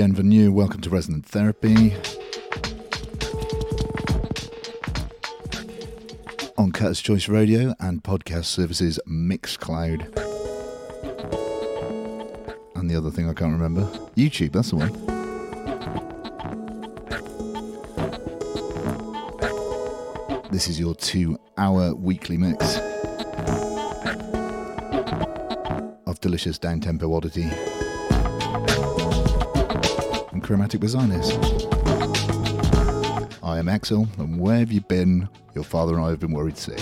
Bienvenue. Welcome to Resonant Therapy. On Cutters Choice Radio and podcast services Mixcloud. And the other thing I can't remember YouTube, that's the one. This is your two hour weekly mix of delicious down tempo oddity chromatic designers. I am Exsil, and where have you been? Your father and I have been worried sick.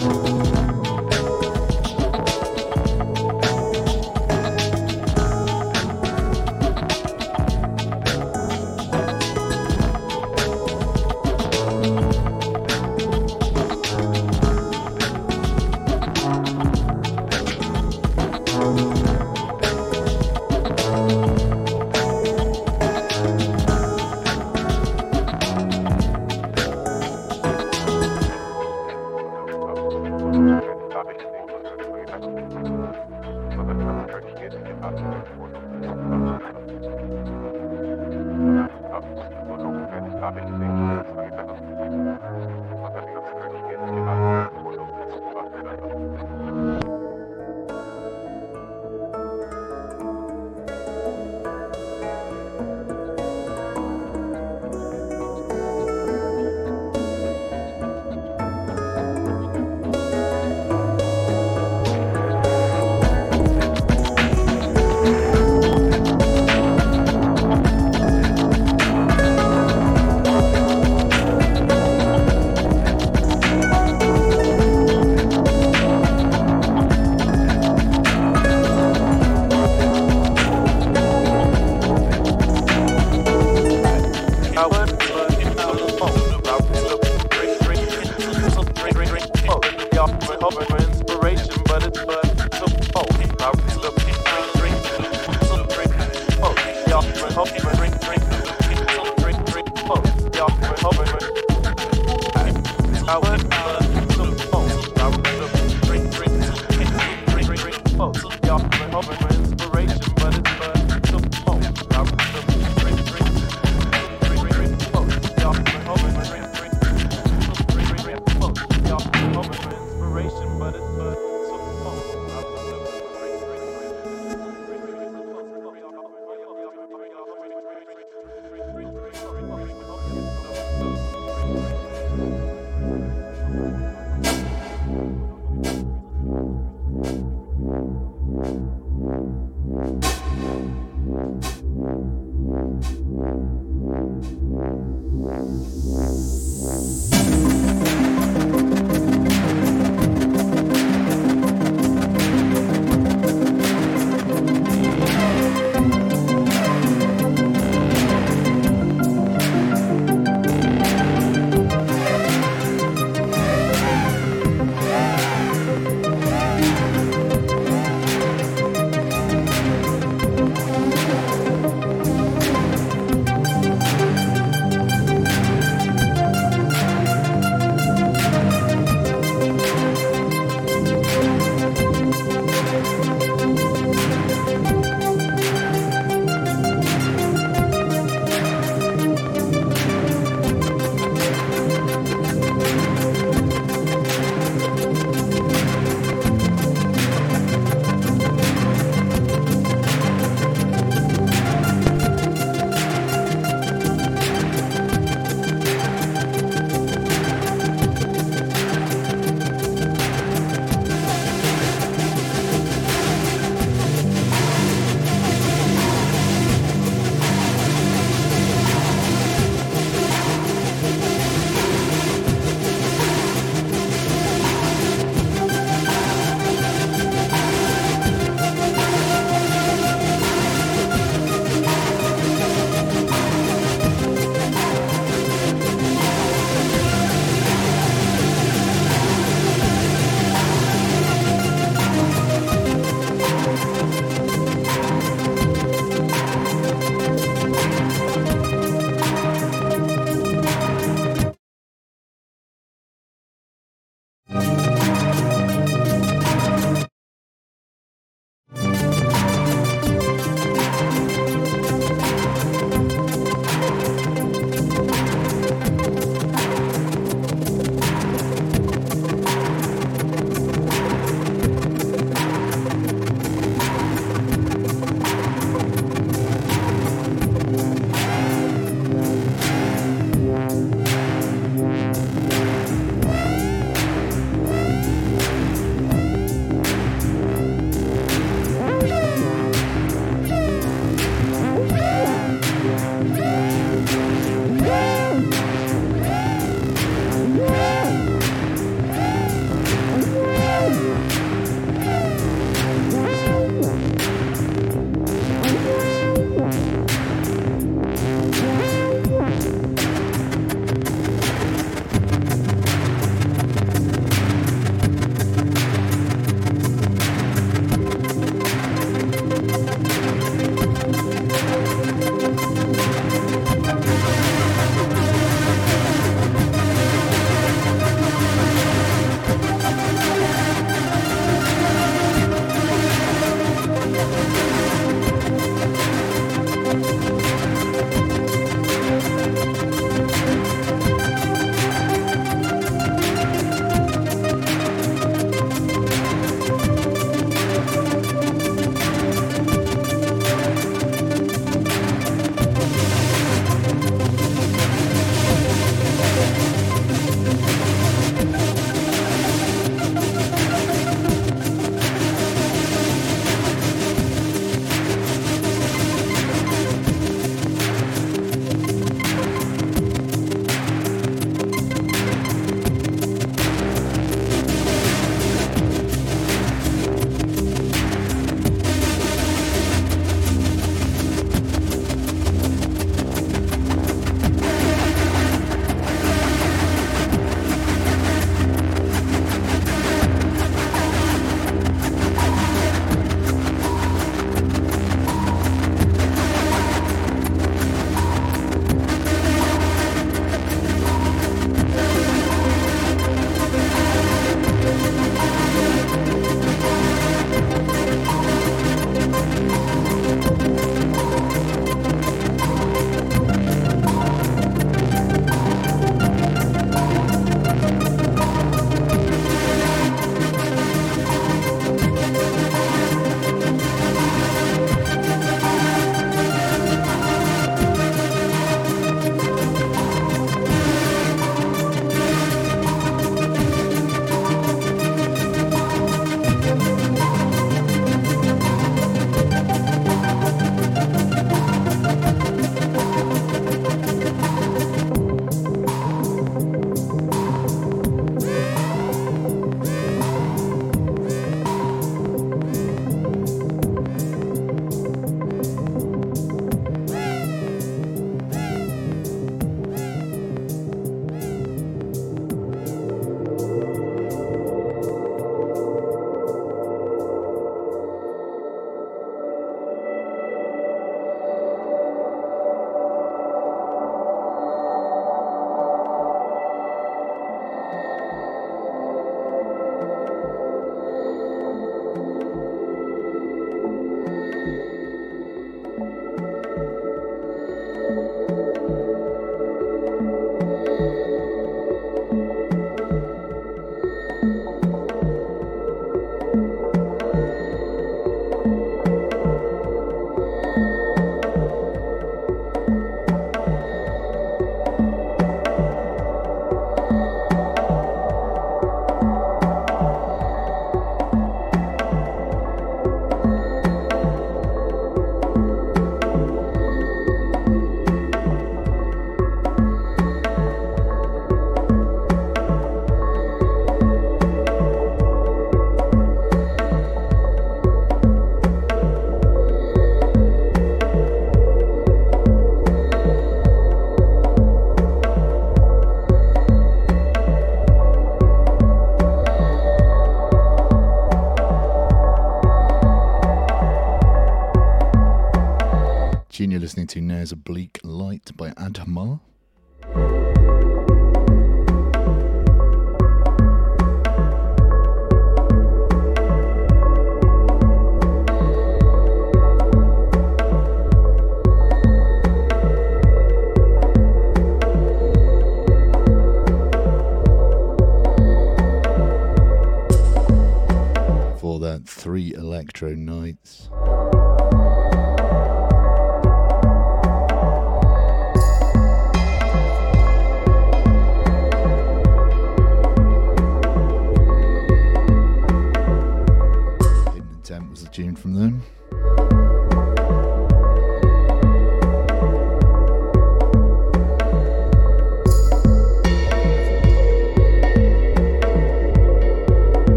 Now is Oblique Light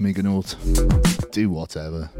ugly Smigonaut. Do whatever.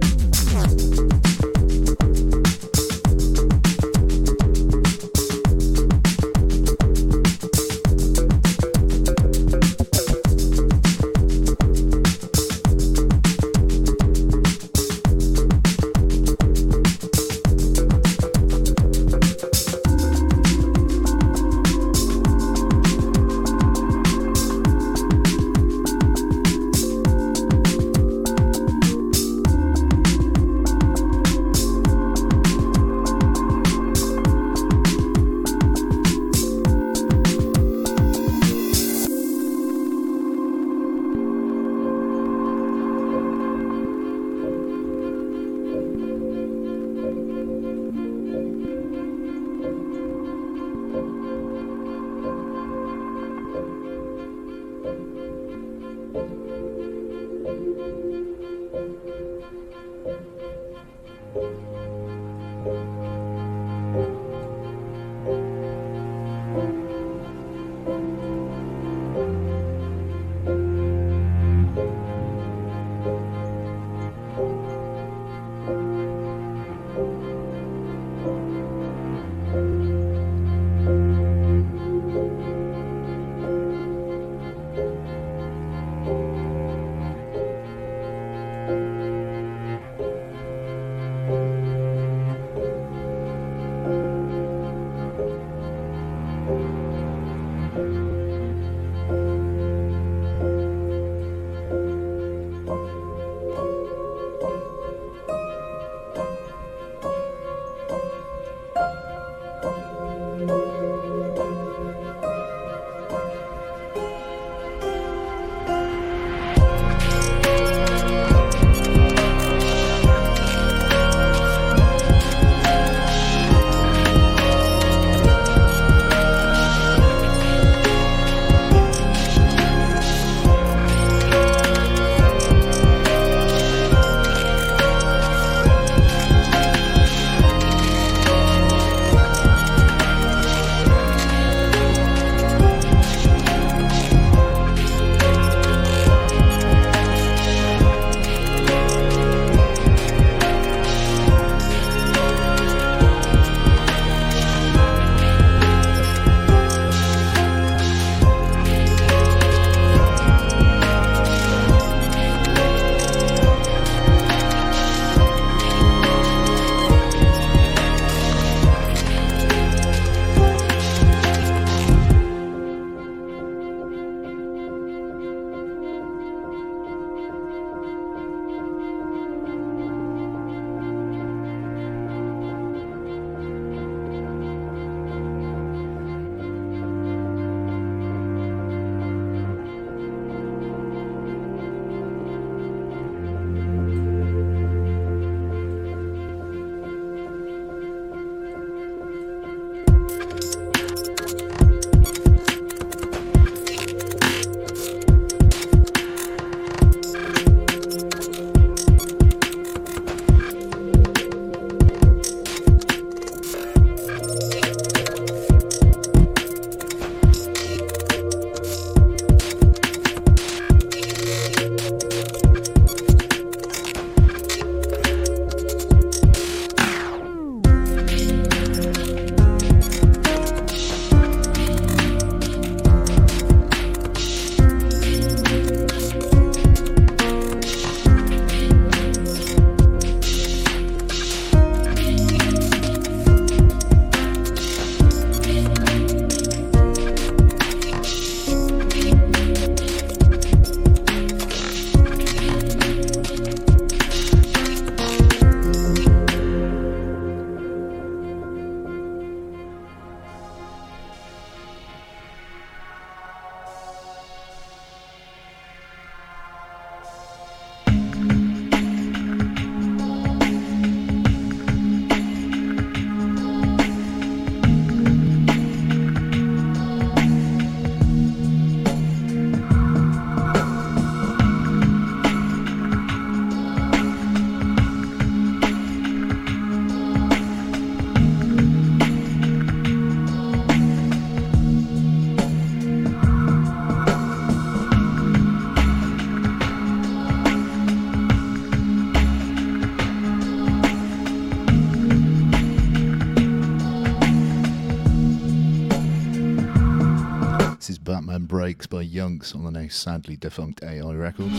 Breaks by Yunks on the now sadly defunct AI Records.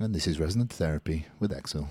And this is Resonant Therapy with Exsil.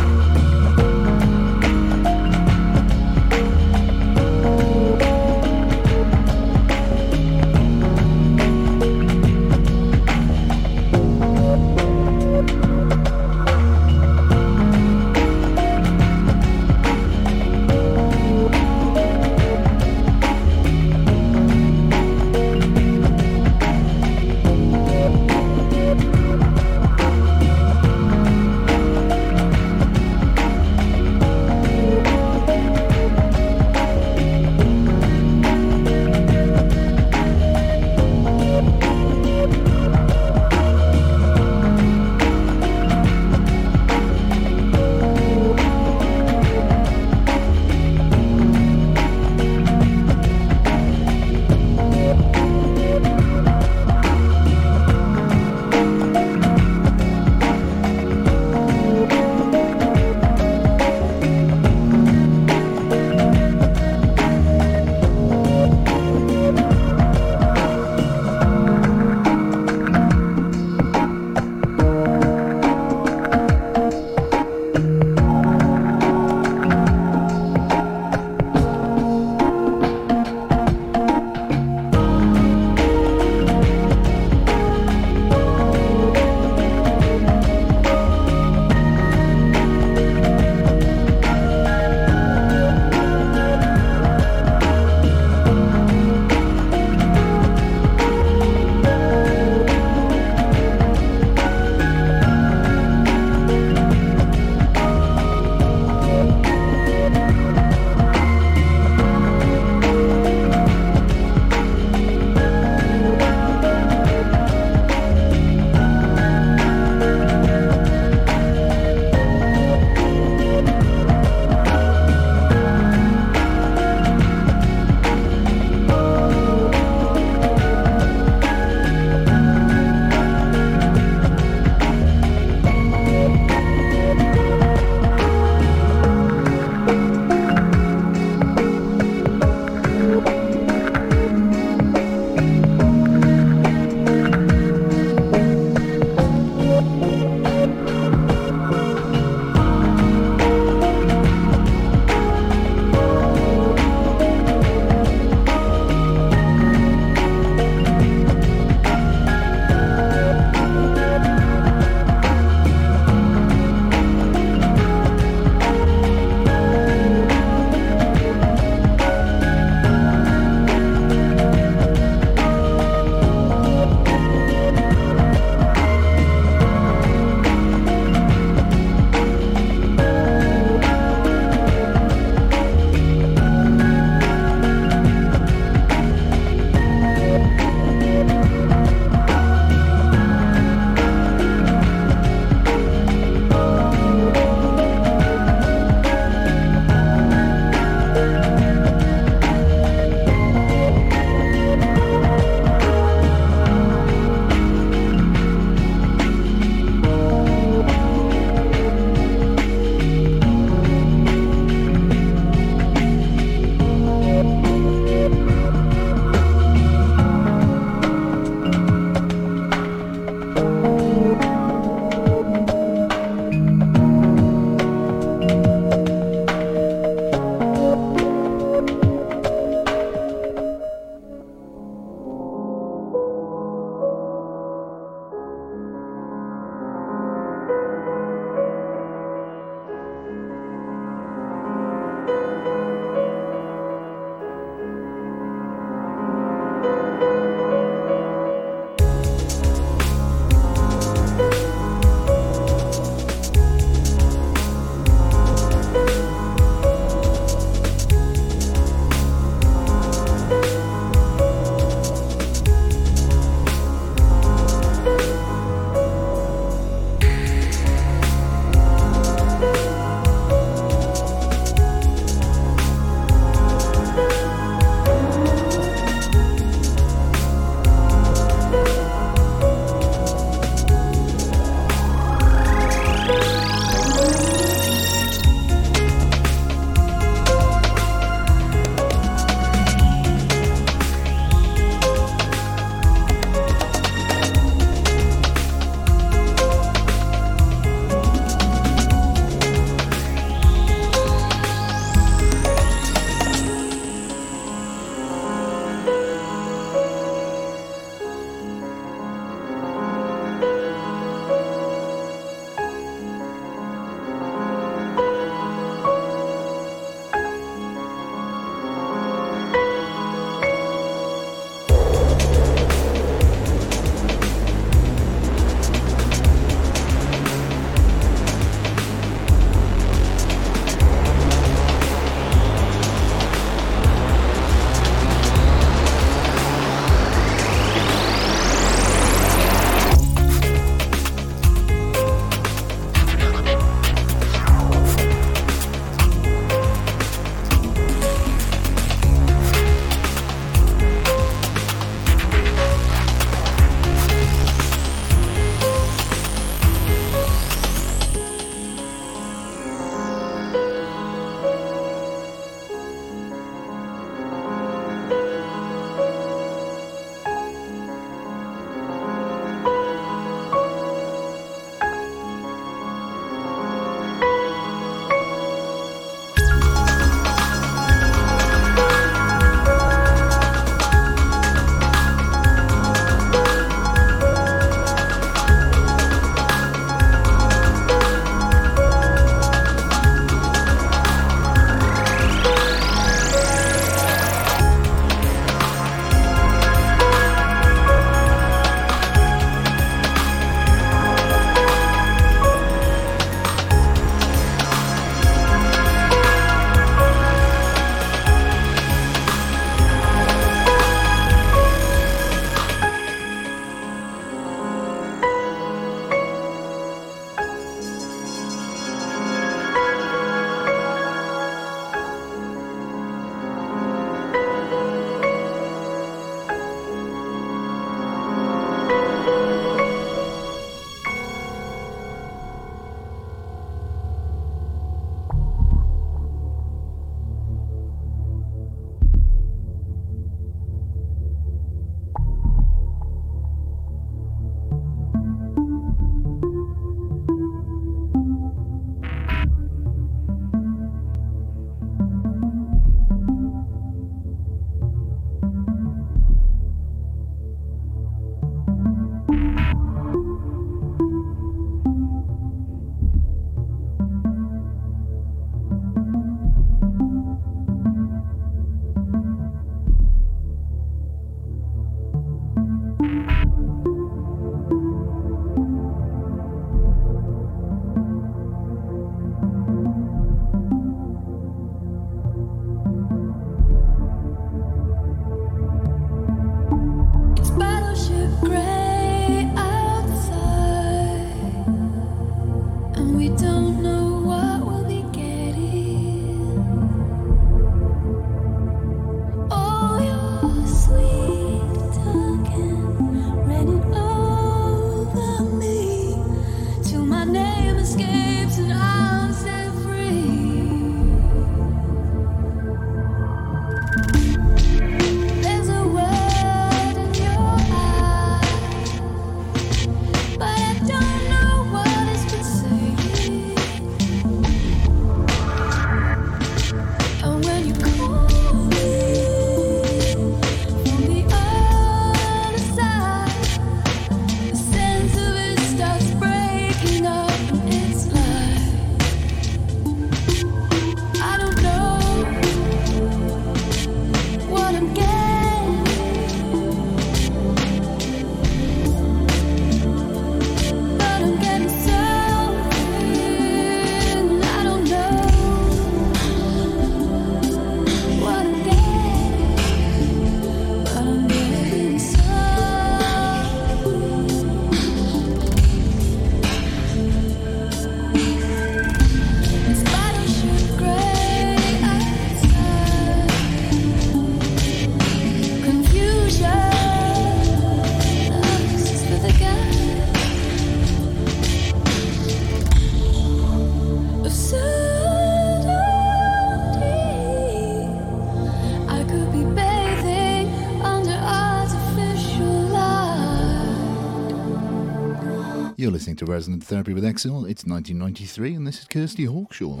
Listening to Resonant Therapy with Exsil. It's 1993, and this is Kirsty Hawkshaw.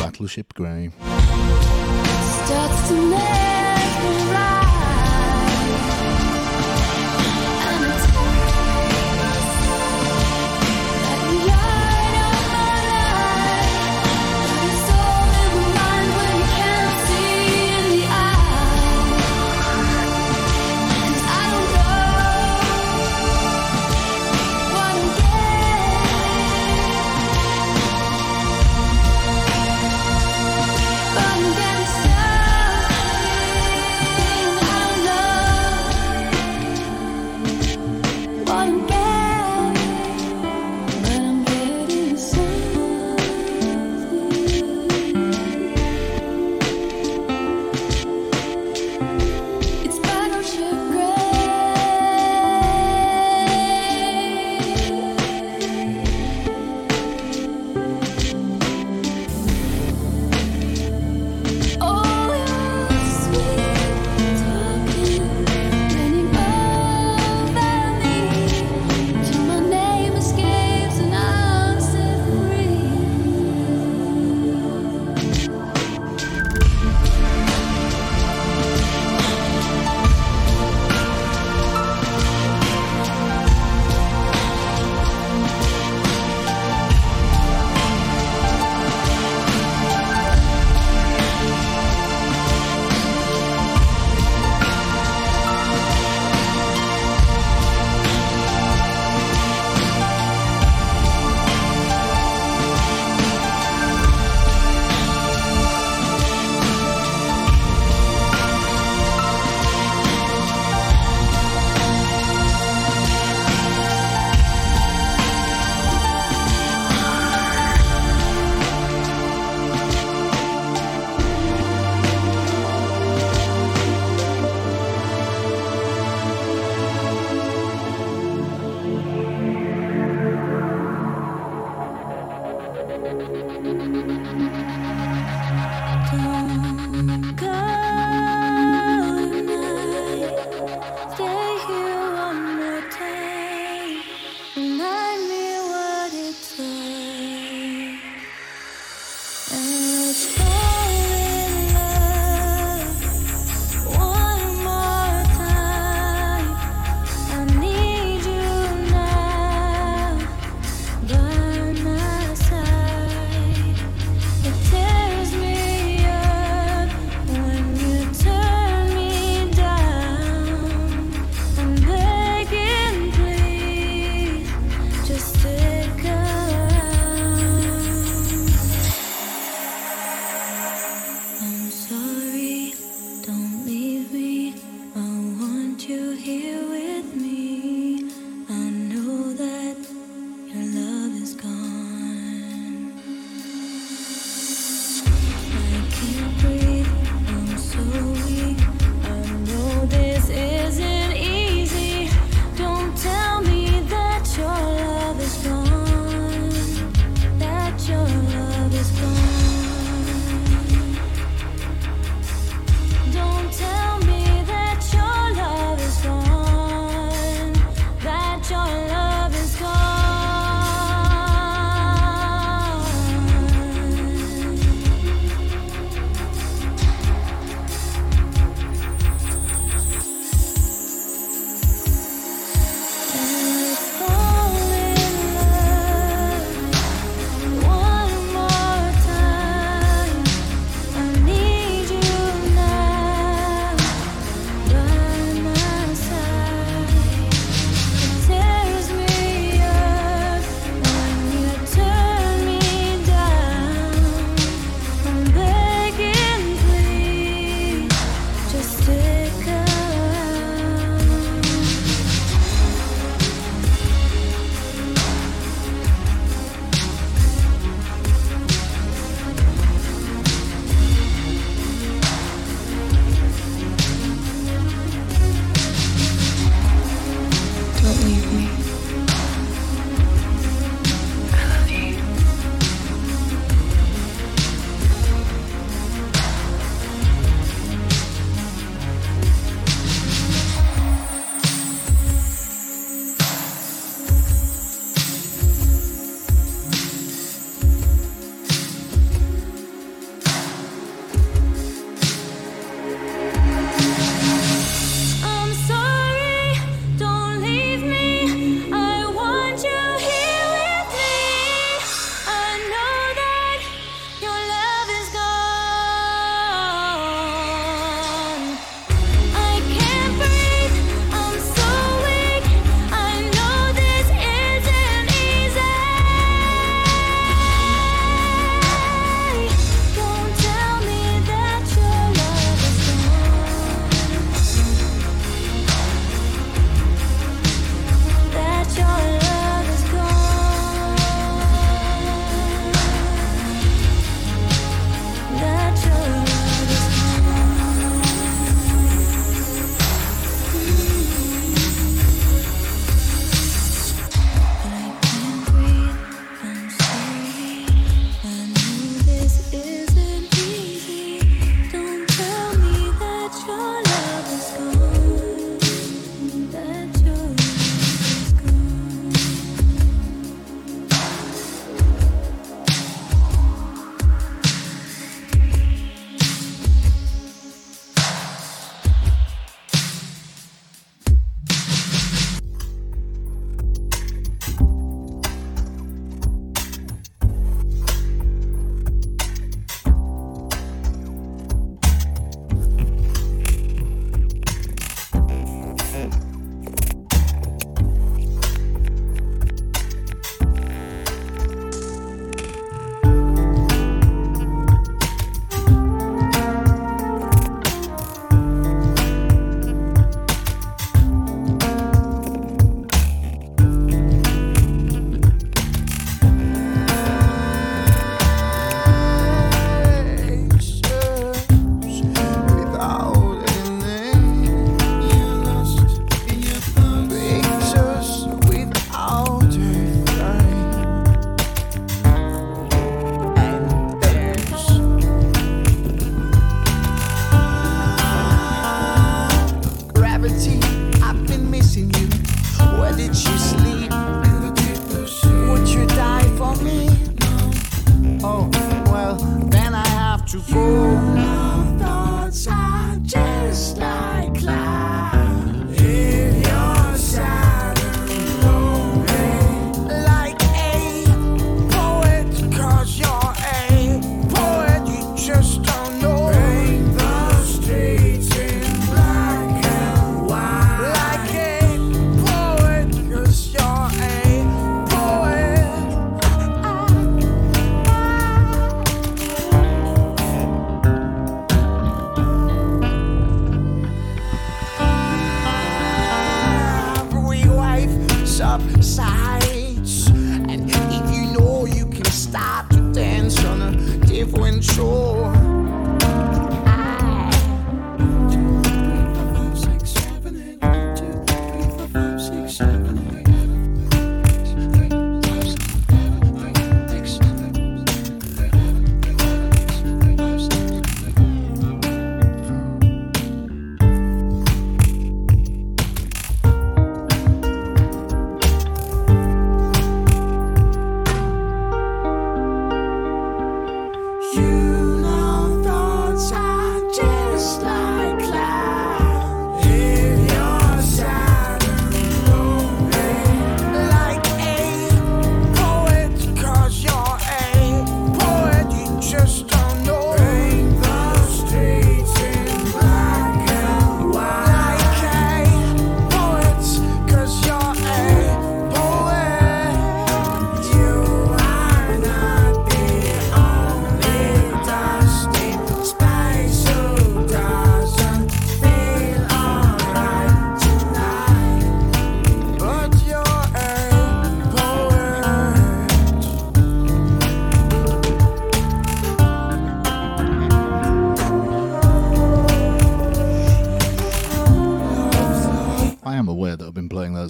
Battleship Grey.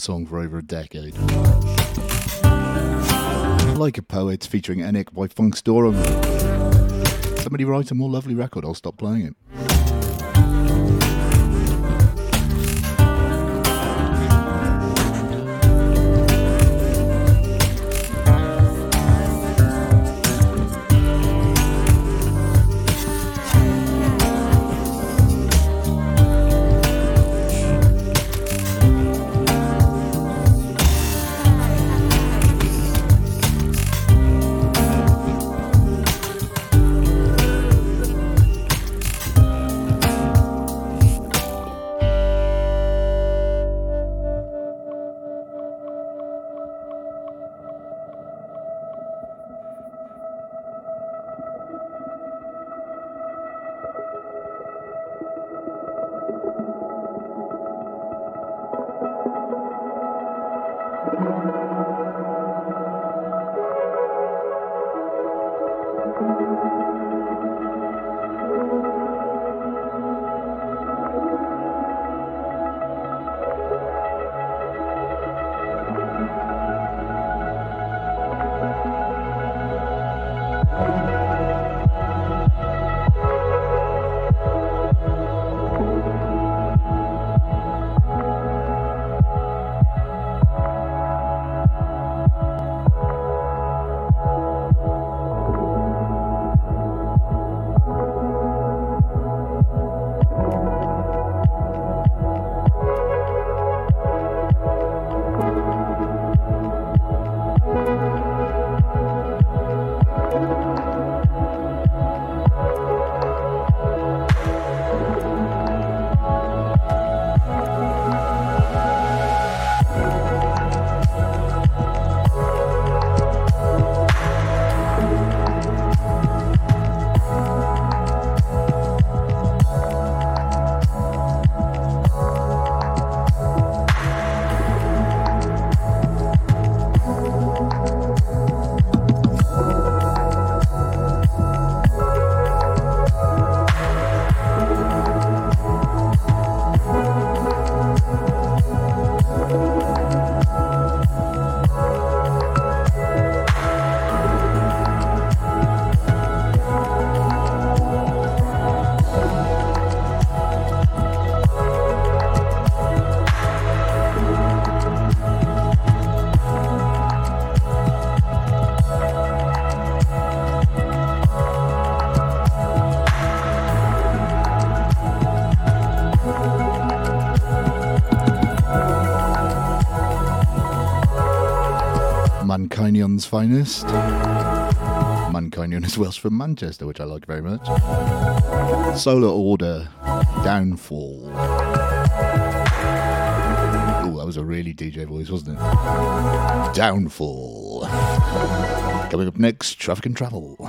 Song for over a decade. Like a Poet featuring Enoch by Funk Funkstorm. Somebody write a more lovely record, I'll stop playing it. Finest. Mankynion is Welsh from Manchester, which I like very much. Solar Order, Downfall. Oh, that was a really DJ voice, wasn't it? Downfall. Coming up next, Traffic and Travel.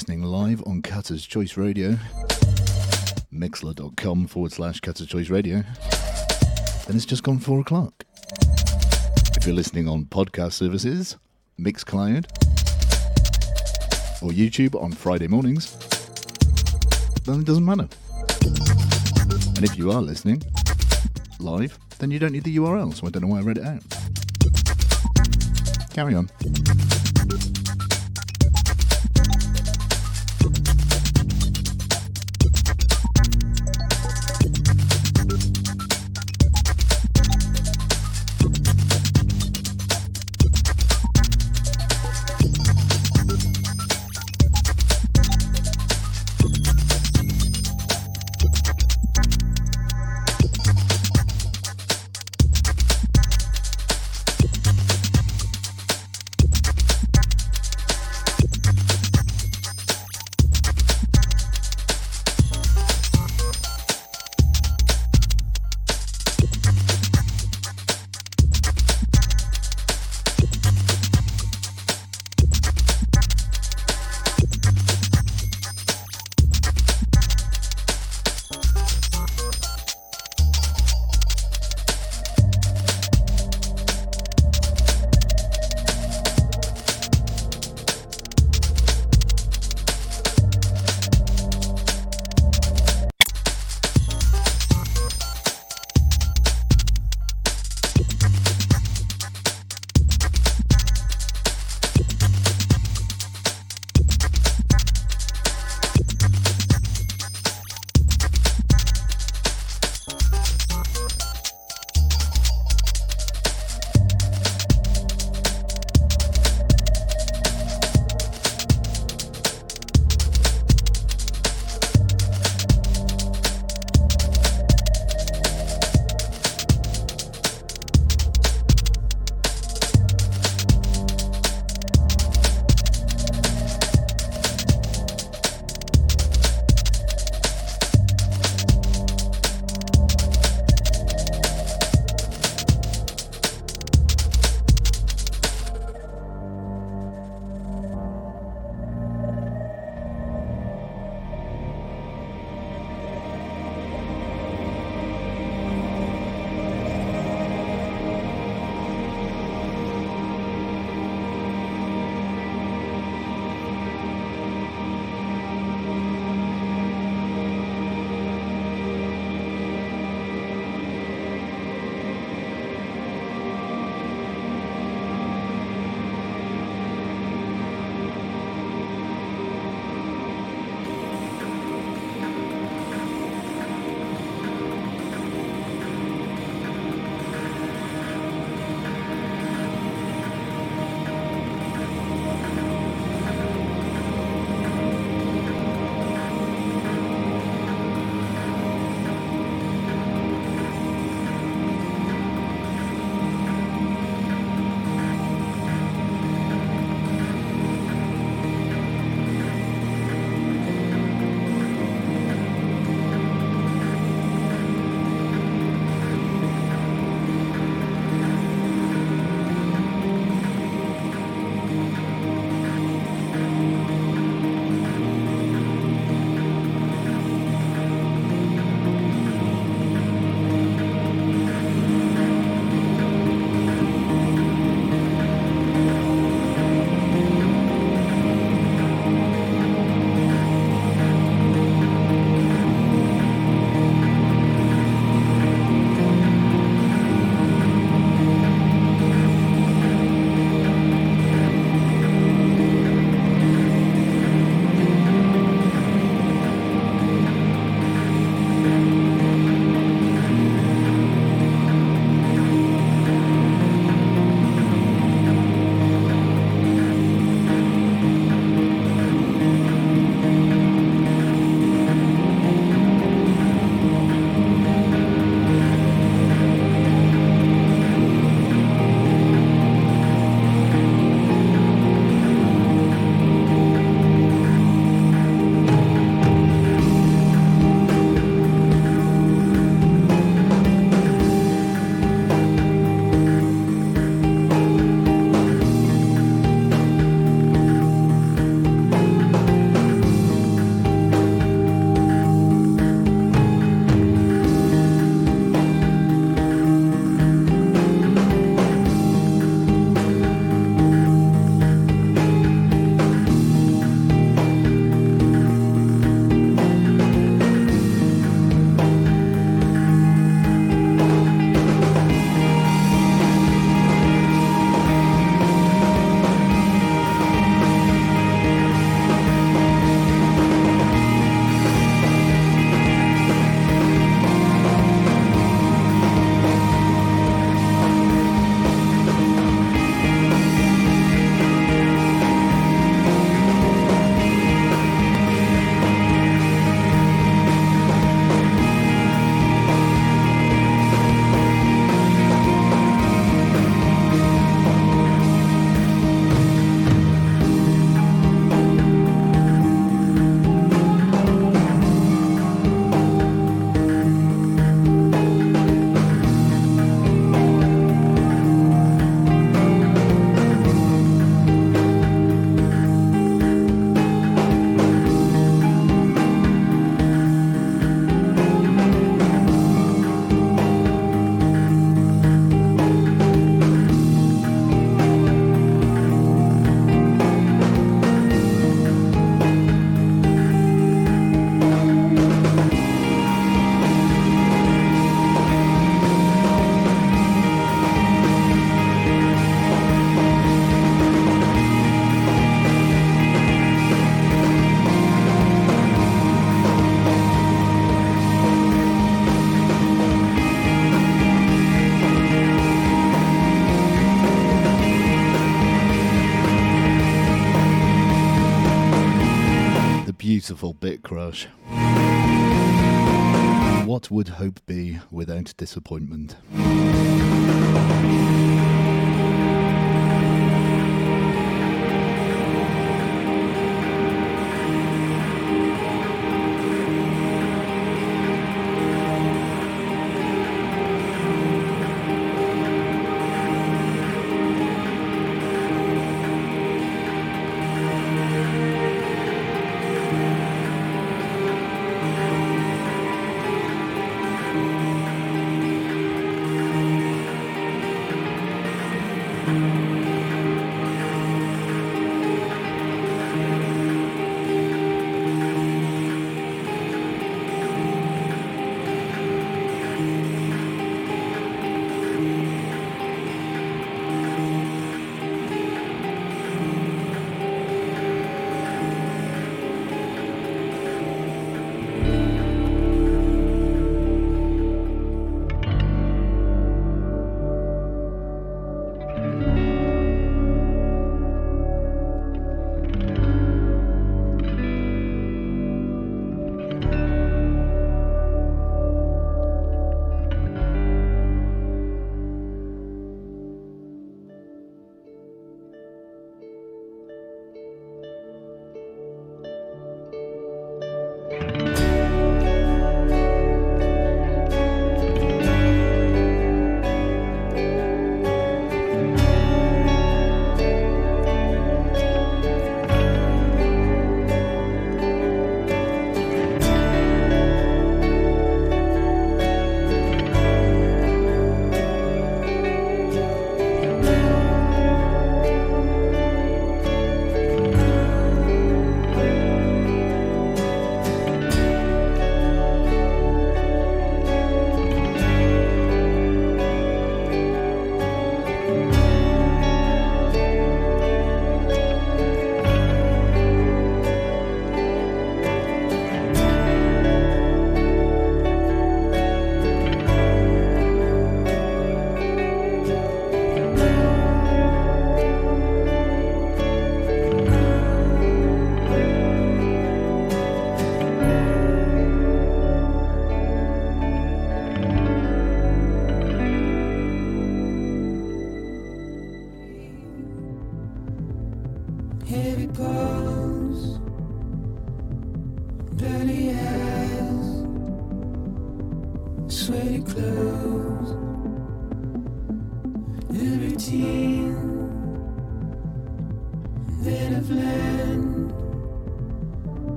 Listening live on Cutter's Choice Radio, mixlr.com forward slash Cutter's Choice Radio, then it's just gone four o'clock. If you're listening on podcast services, Mixcloud, or YouTube on Friday mornings, then it doesn't matter. And if you are listening live, then you don't need the URL, so I don't know why I read it out. Carry on. Crush. What would hope be without disappointment?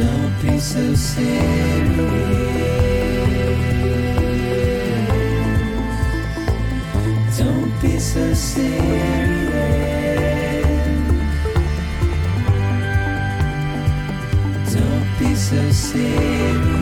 Don't be so serious. Don't be so serious. Don't be so serious.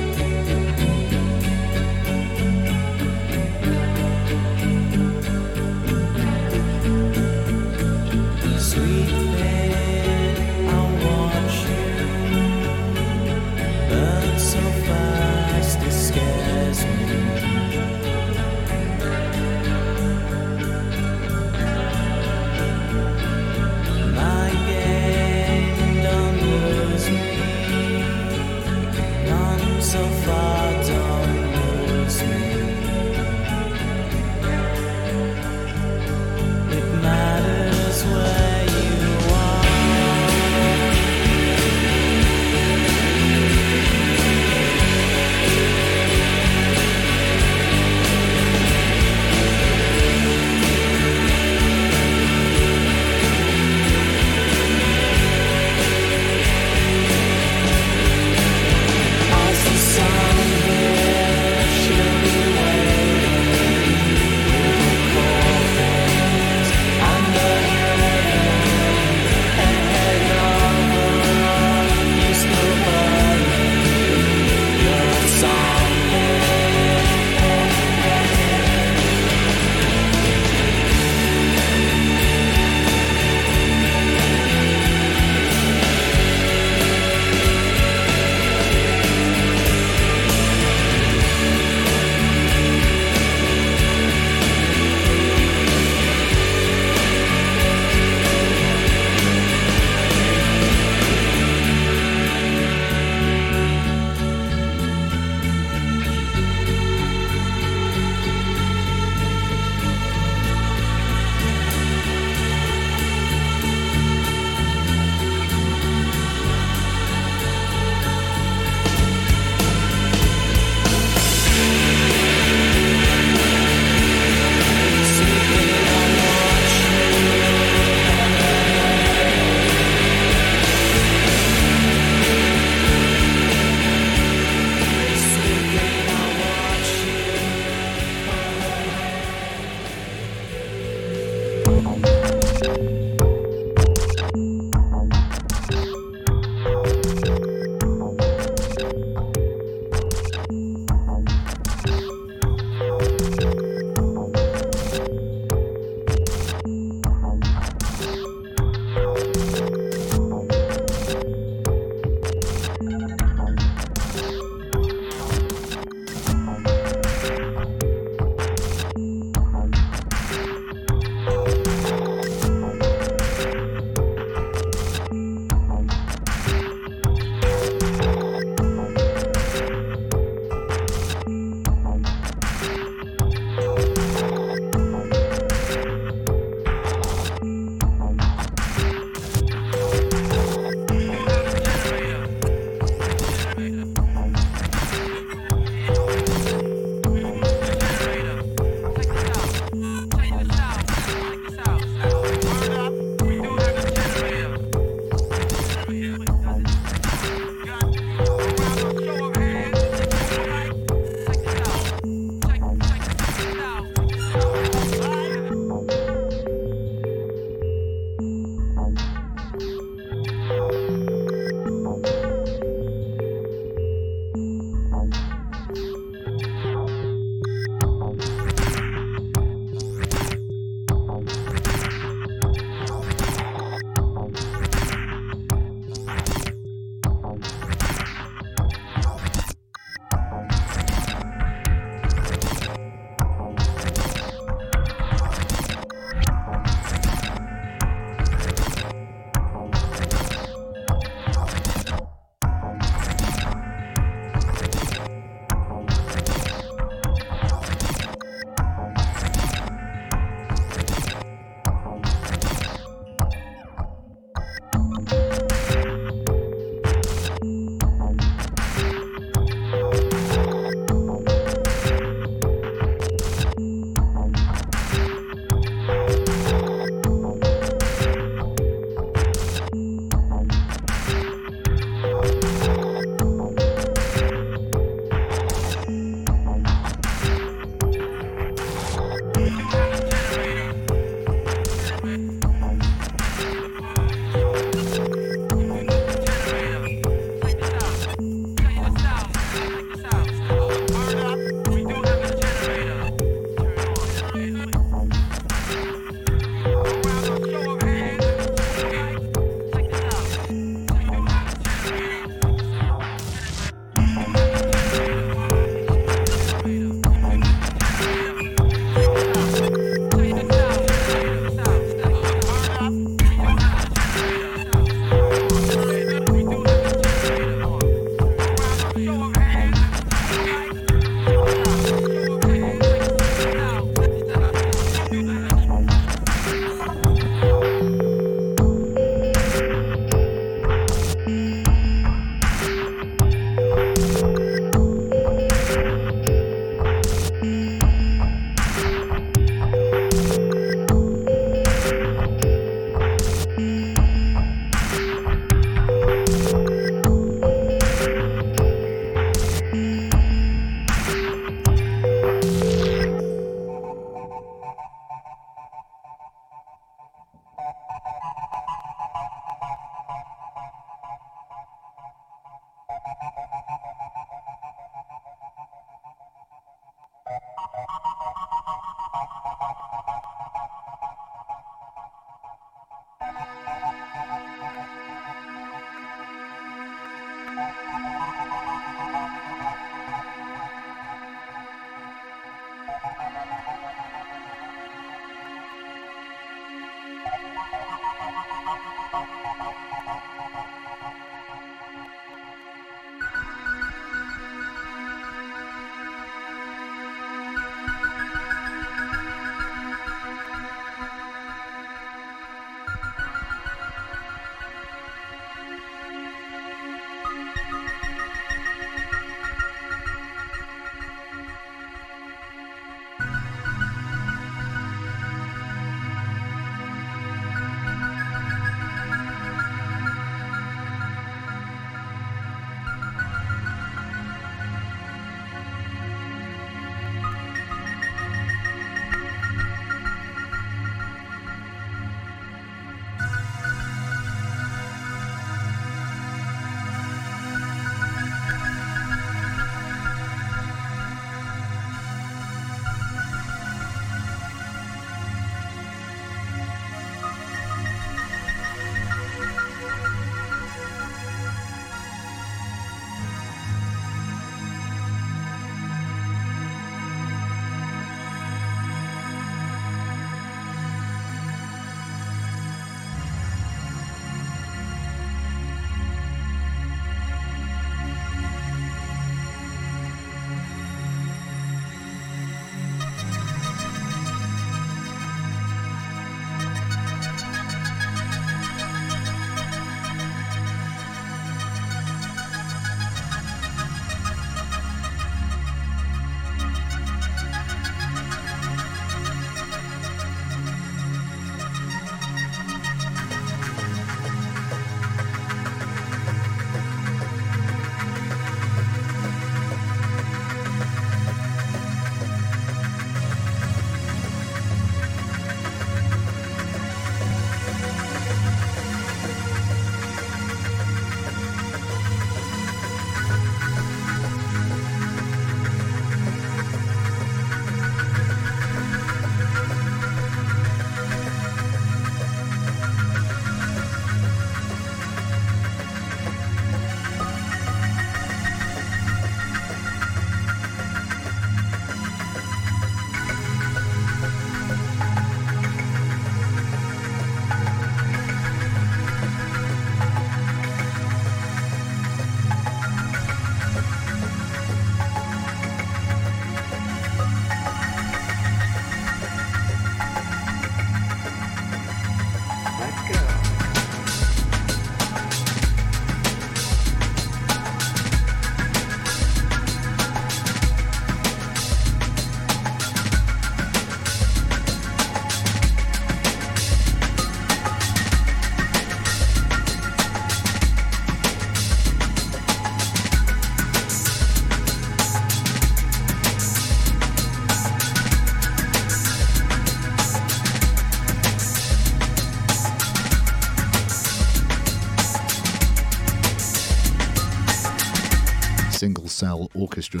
Cell Orchestra.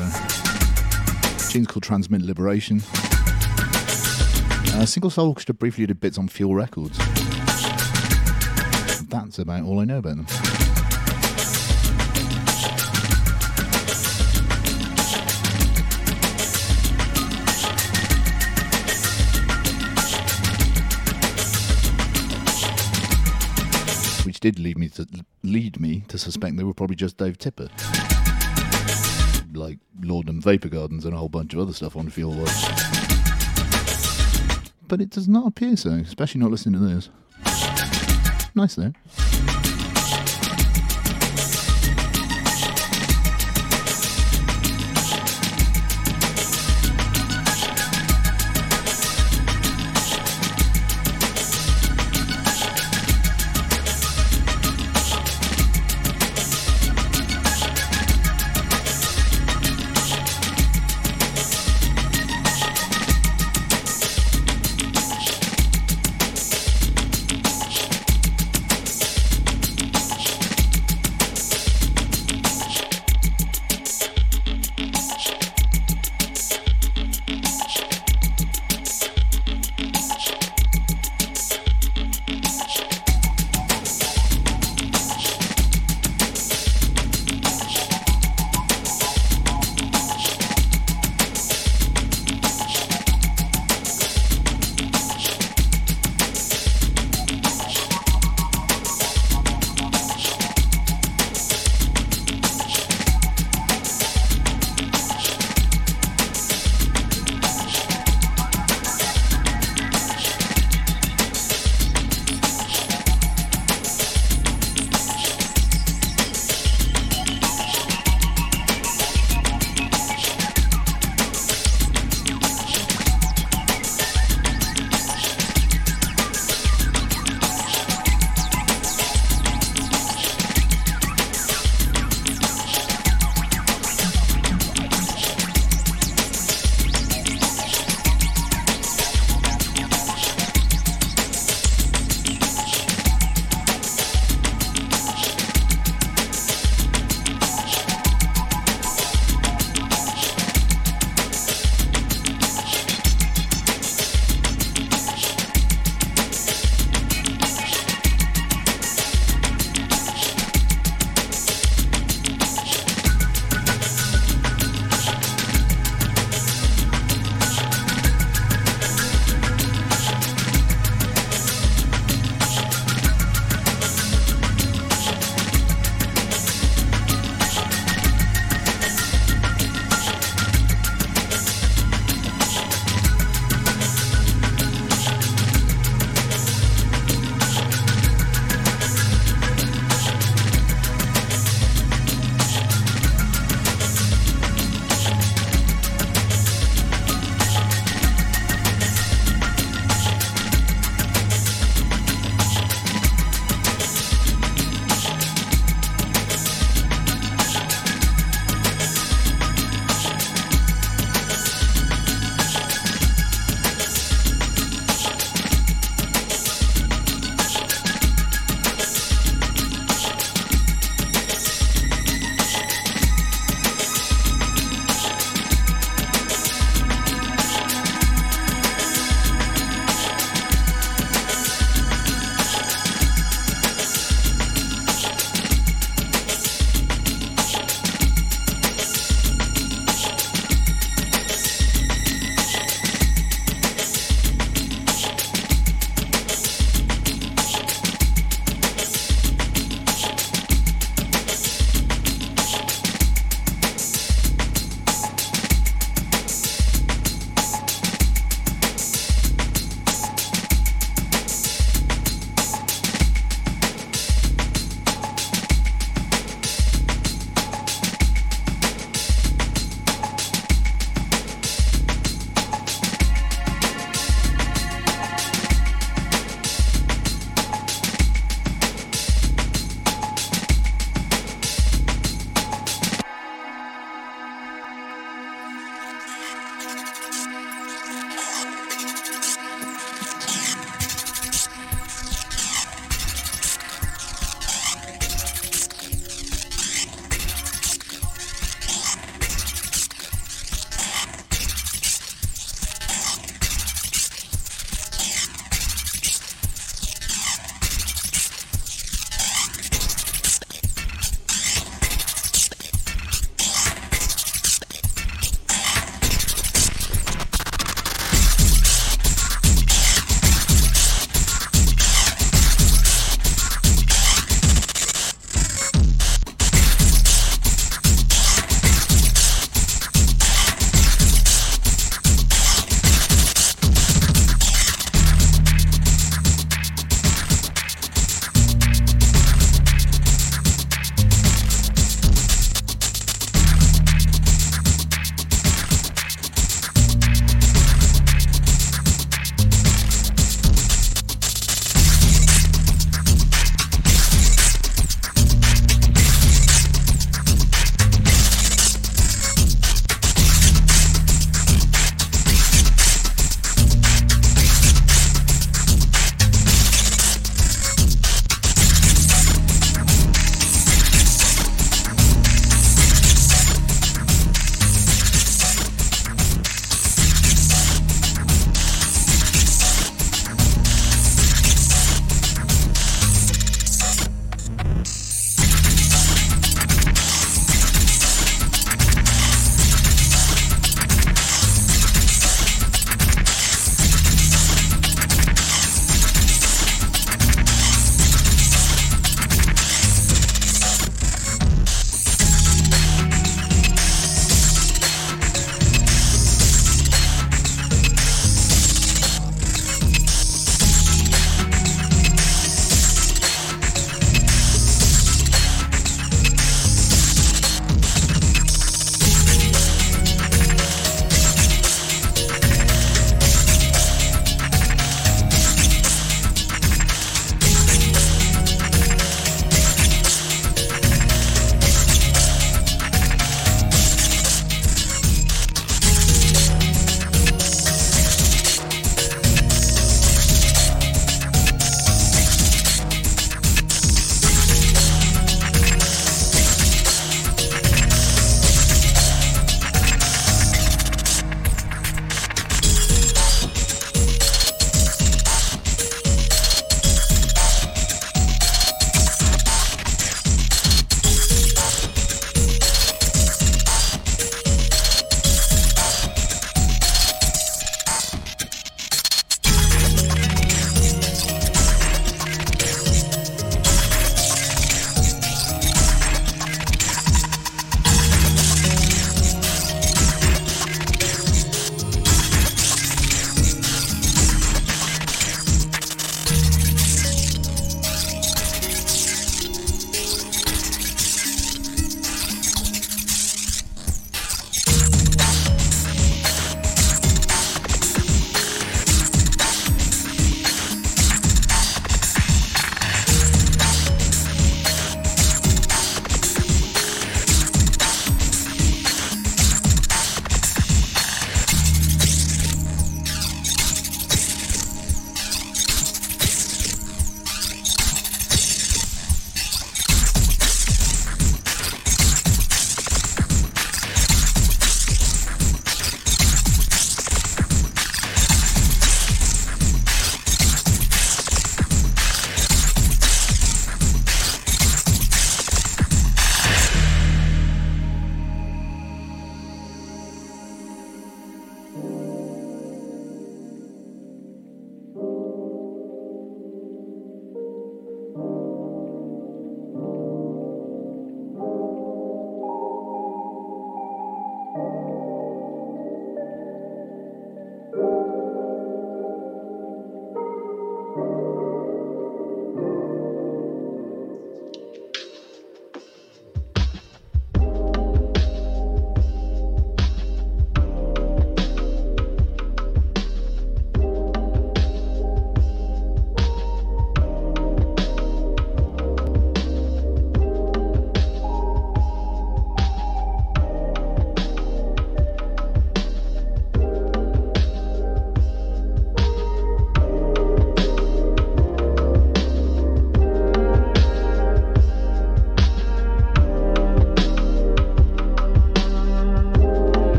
tune's called Transmit Liberation. Uh, Single Cell Orchestra briefly did bits on Fuel Records. That's about all I know about them. Which did lead me to lead me to suspect they were probably just Dave Tipper like Laudanum Vapor Gardens and a whole bunch of other stuff on Fuel Watch. But it does not appear so, especially not listening to this. Nice though.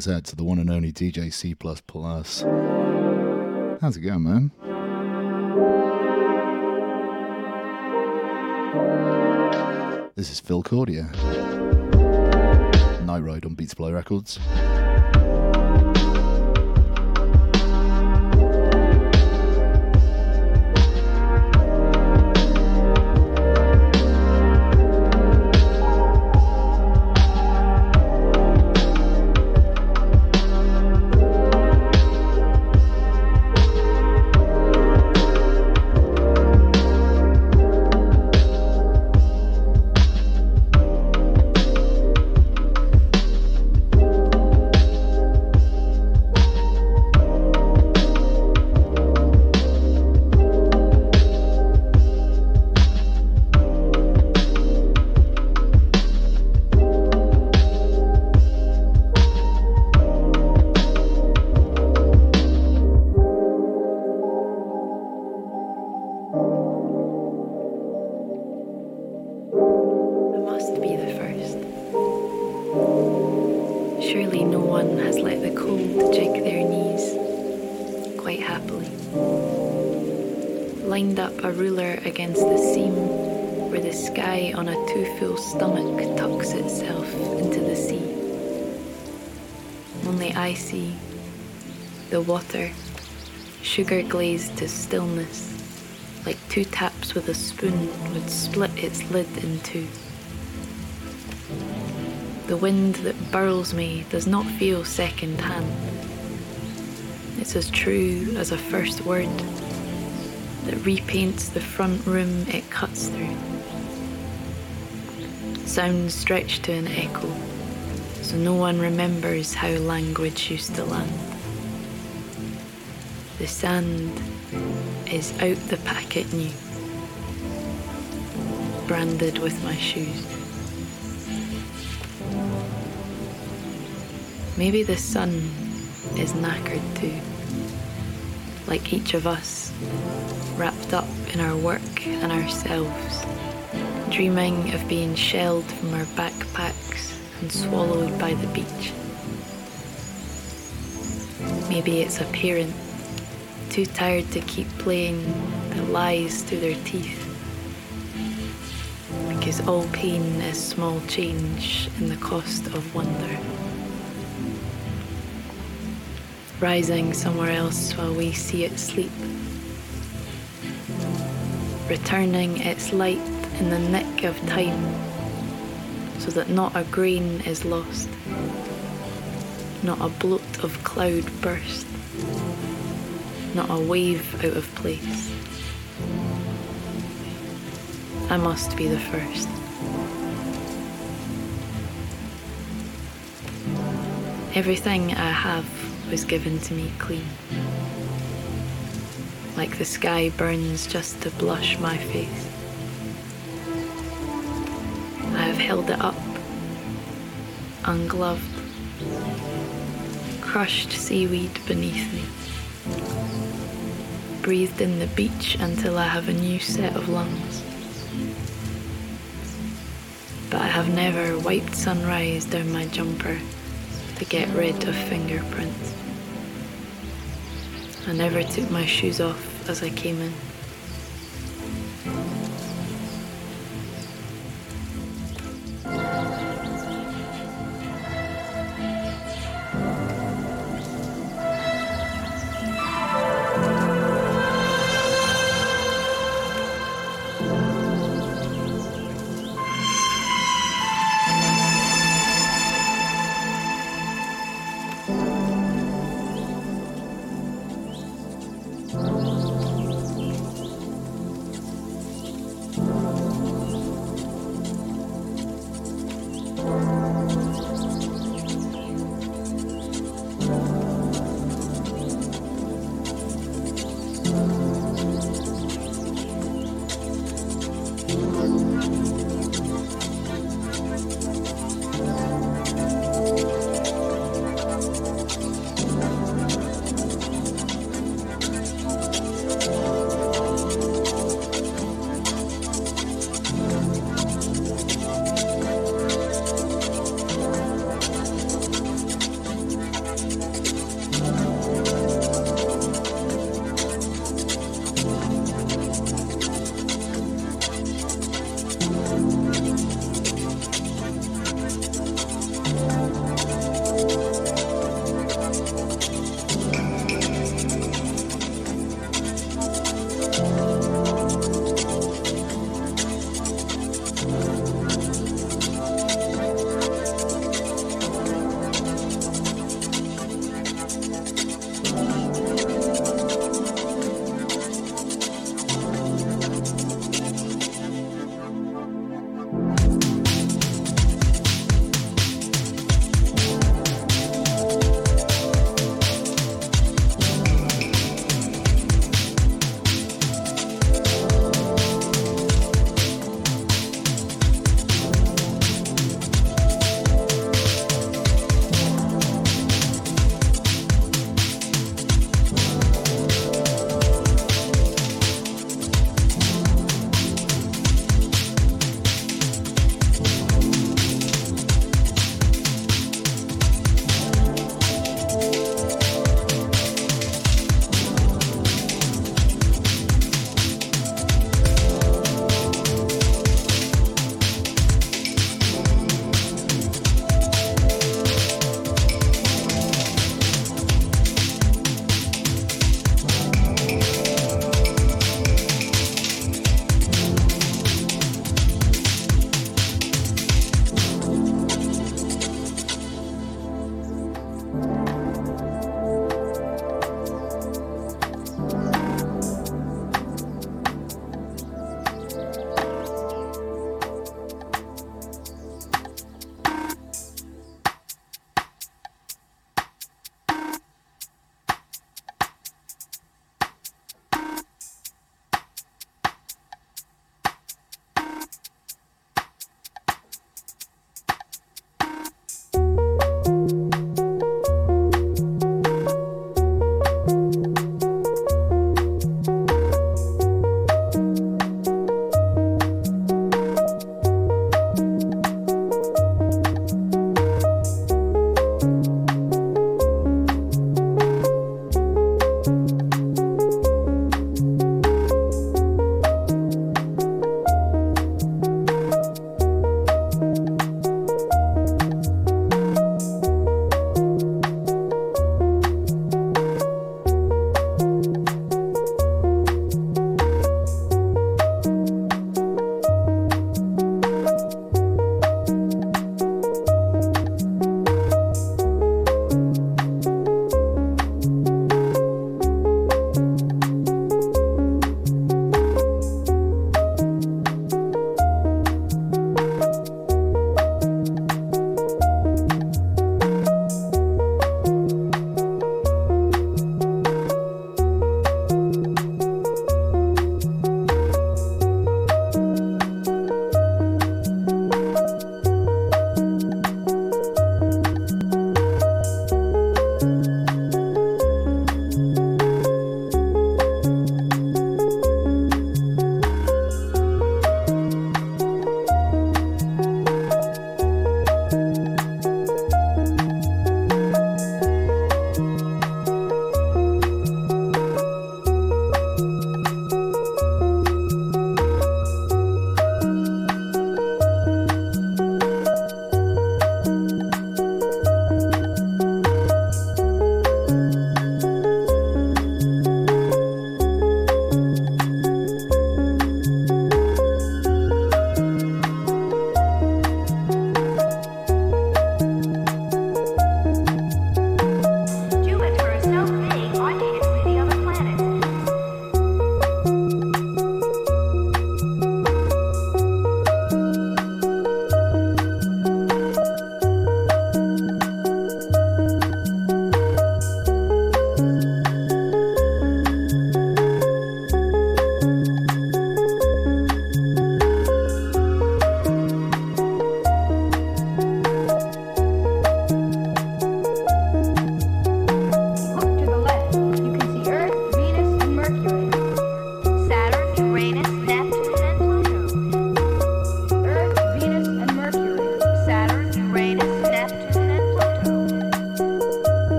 Shouts out to the one and only DJ C. How's it going, man? This is Phil Cordia. Night Ride on Beats Below Records. Sugar glazed to stillness, like two taps with a spoon would split its lid in two. The wind that burls me does not feel second hand. It's as true as a first word that repaints the front room it cuts through. Sounds stretch to an echo, so no one remembers how language used to land. The sand is out the packet new, branded with my shoes. Maybe the sun is knackered too, like each of us, wrapped up in our work and ourselves, dreaming of being shelled from our backpacks and swallowed by the beach. Maybe it's a parent too tired to keep playing the lies to their teeth. Because all pain is small change in the cost of wonder. Rising somewhere else while we see it sleep. Returning its light in the nick of time so that not a grain is lost, not a bloat of cloud burst not a wave out of place. I must be the first. Everything I have was given to me clean. Like the sky burns just to blush my face. Held it up, ungloved, crushed seaweed beneath me breathed in the beach until I have a new set of lungs. but I have never wiped sunrise down my jumper to get rid of fingerprints. I never took my shoes off as I came in.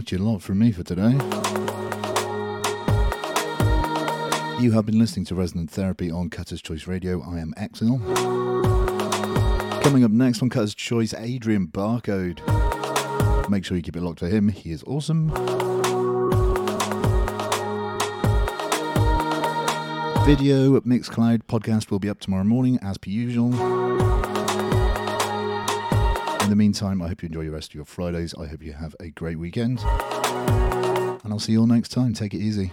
Much your lot from me for today. You have been listening to Resonant Therapy on Cutter's Choice Radio. I am Exsil. Coming up next on Cutter's Choice, Adrian Barcode. Make sure you keep it locked for him, he is awesome. Video at Mixcloud podcast will be up tomorrow morning as per usual. In the meantime, I hope you enjoy the rest of your Fridays. I hope you have a great weekend. And I'll see you all next time. Take it easy.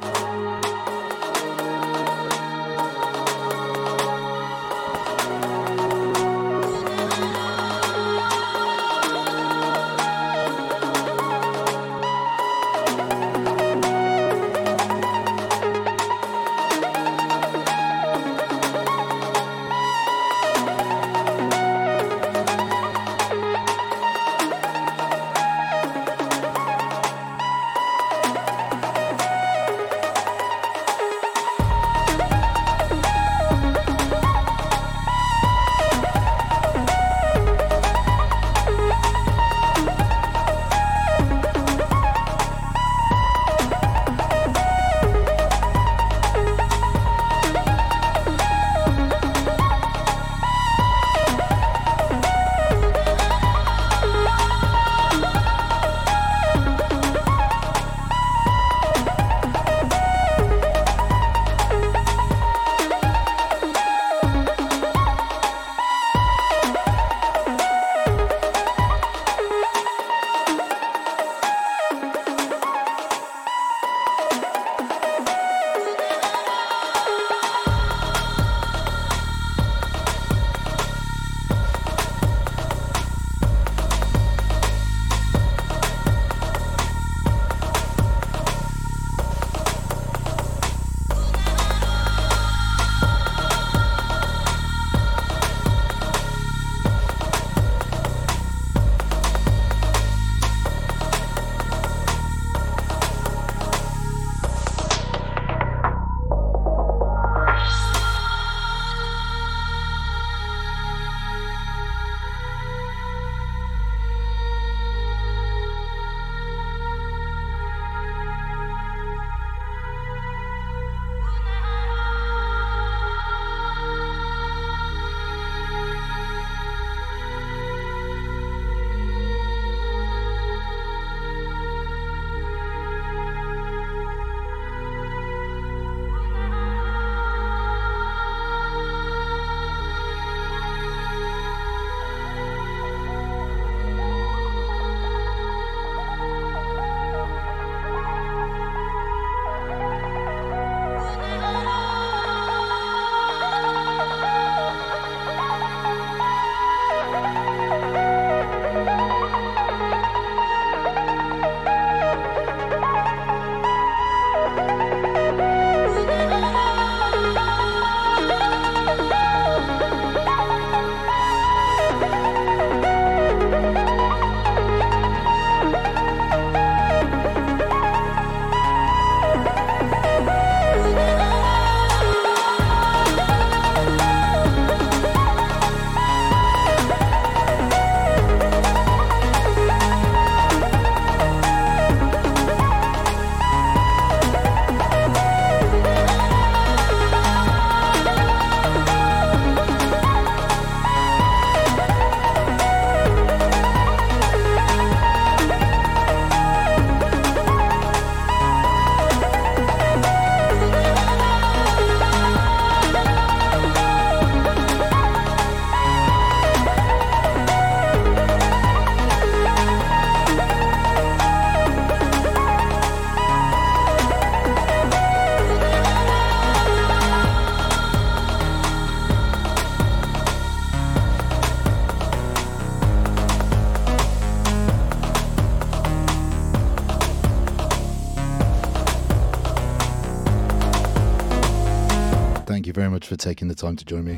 Taking the time to join me.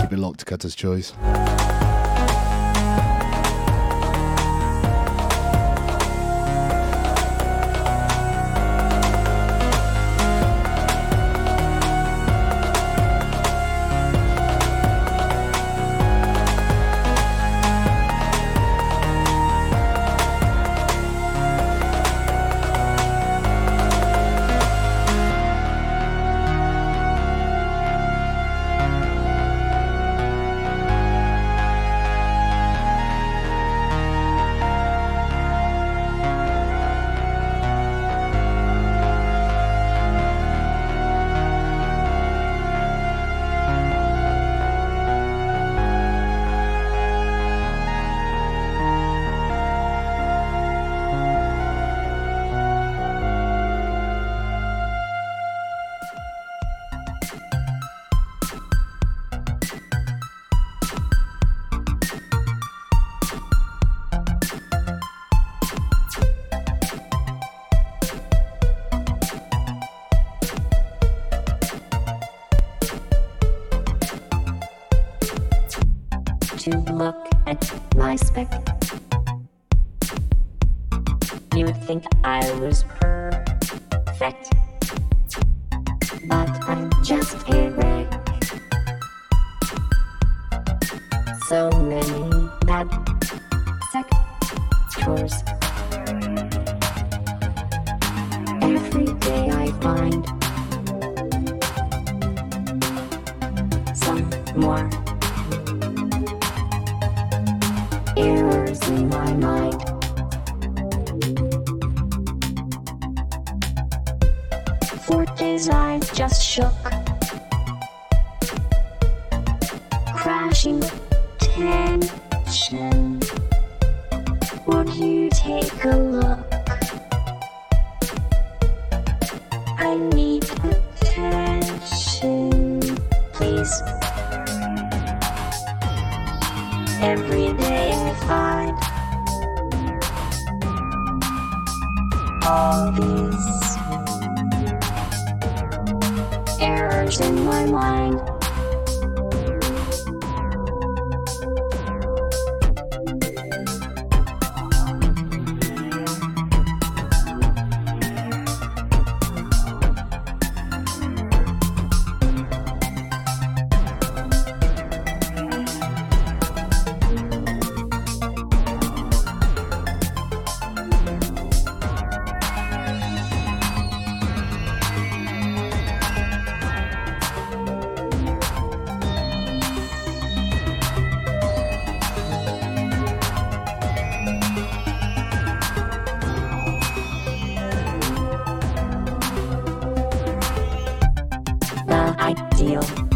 Keep it locked to Cutter's Choice.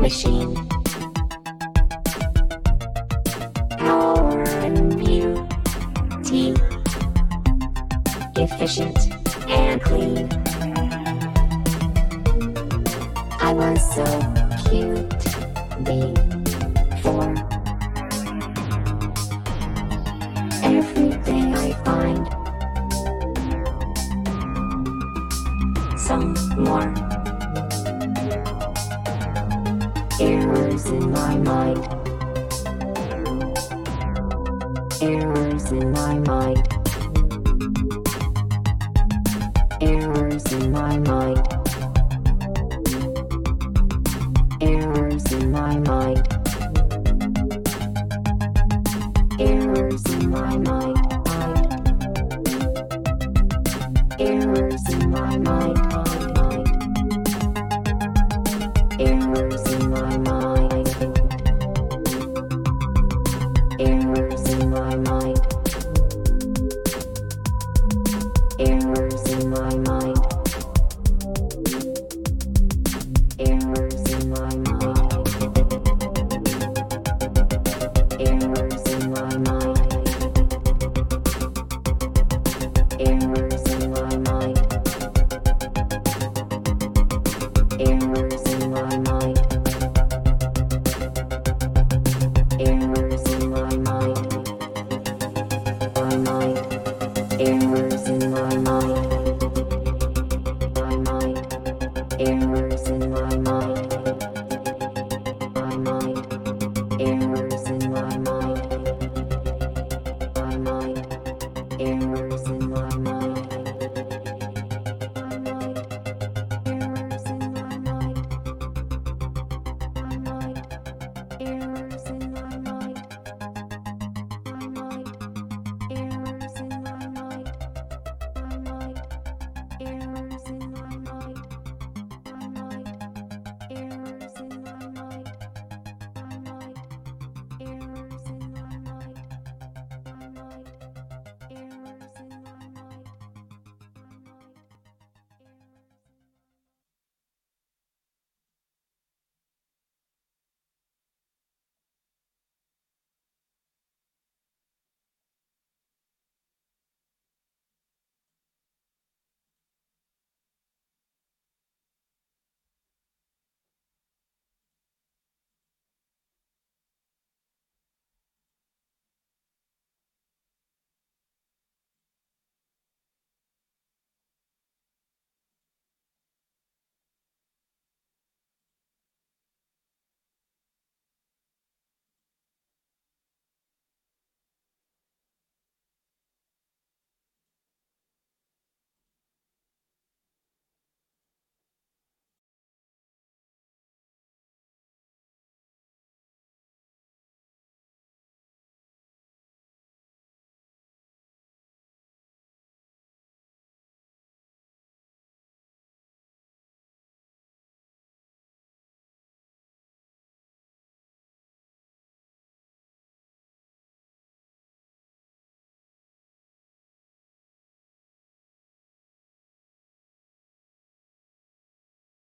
Machine.